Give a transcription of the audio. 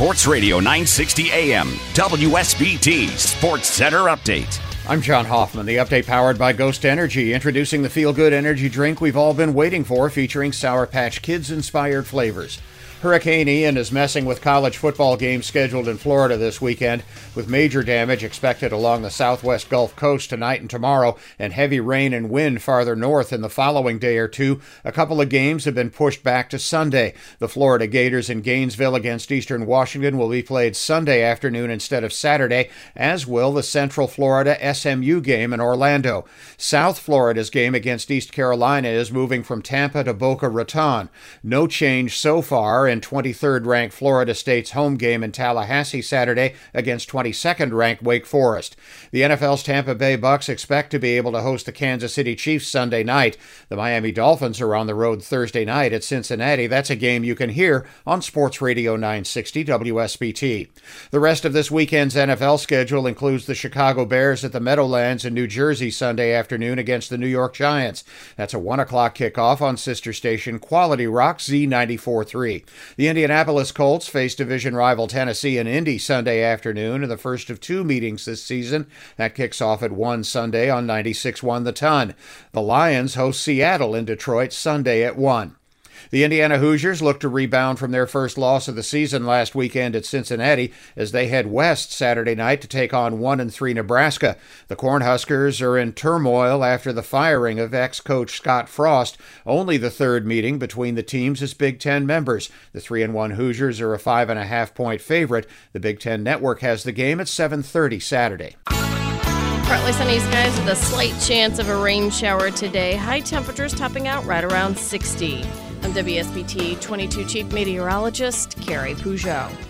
Sports Radio 960 AM, WSBT Sports Center Update. I'm John Hoffman. The update powered by Ghost Energy, introducing the feel good energy drink we've all been waiting for, featuring Sour Patch Kids inspired flavors. Hurricane Ian is messing with college football games scheduled in Florida this weekend, with major damage expected along the southwest Gulf Coast tonight and tomorrow, and heavy rain and wind farther north in the following day or two. A couple of games have been pushed back to Sunday. The Florida Gators in Gainesville against Eastern Washington will be played Sunday afternoon instead of Saturday, as will the Central Florida SMU game in Orlando. South Florida's game against East Carolina is moving from Tampa to Boca Raton. No change so far in 23rd ranked Florida State's home game in Tallahassee Saturday against 22nd ranked Wake Forest. The NFL's Tampa Bay Bucks expect to be able to host the Kansas City Chiefs Sunday night. The Miami Dolphins are on the road Thursday night at Cincinnati. That's a game you can hear on Sports Radio 960 WSBT. The rest of this weekend's NFL schedule includes the Chicago Bears at the Meadowlands in New Jersey Sunday afternoon against the New York Giants. That's a 1 o'clock kickoff on sister station Quality Rock Z94.3. The Indianapolis Colts face division rival Tennessee in Indy Sunday afternoon in the first of two meetings this season. That kicks off at 1 Sunday on 96.1 The Ton. The Lions host Seattle in Detroit Sunday at 1. The Indiana Hoosiers look to rebound from their first loss of the season last weekend at Cincinnati as they head west Saturday night to take on 1 and 3 Nebraska. The Cornhuskers are in turmoil after the firing of ex-coach Scott Frost, only the third meeting between the teams as Big Ten members. The 3 and 1 Hoosiers are a five and a half point favorite. The Big Ten Network has the game at 7:30 Saturday. Partly sunny skies with a slight chance of a rain shower today. High temperatures topping out right around 60. I'm WSBT 22 Chief Meteorologist Carrie Peugeot.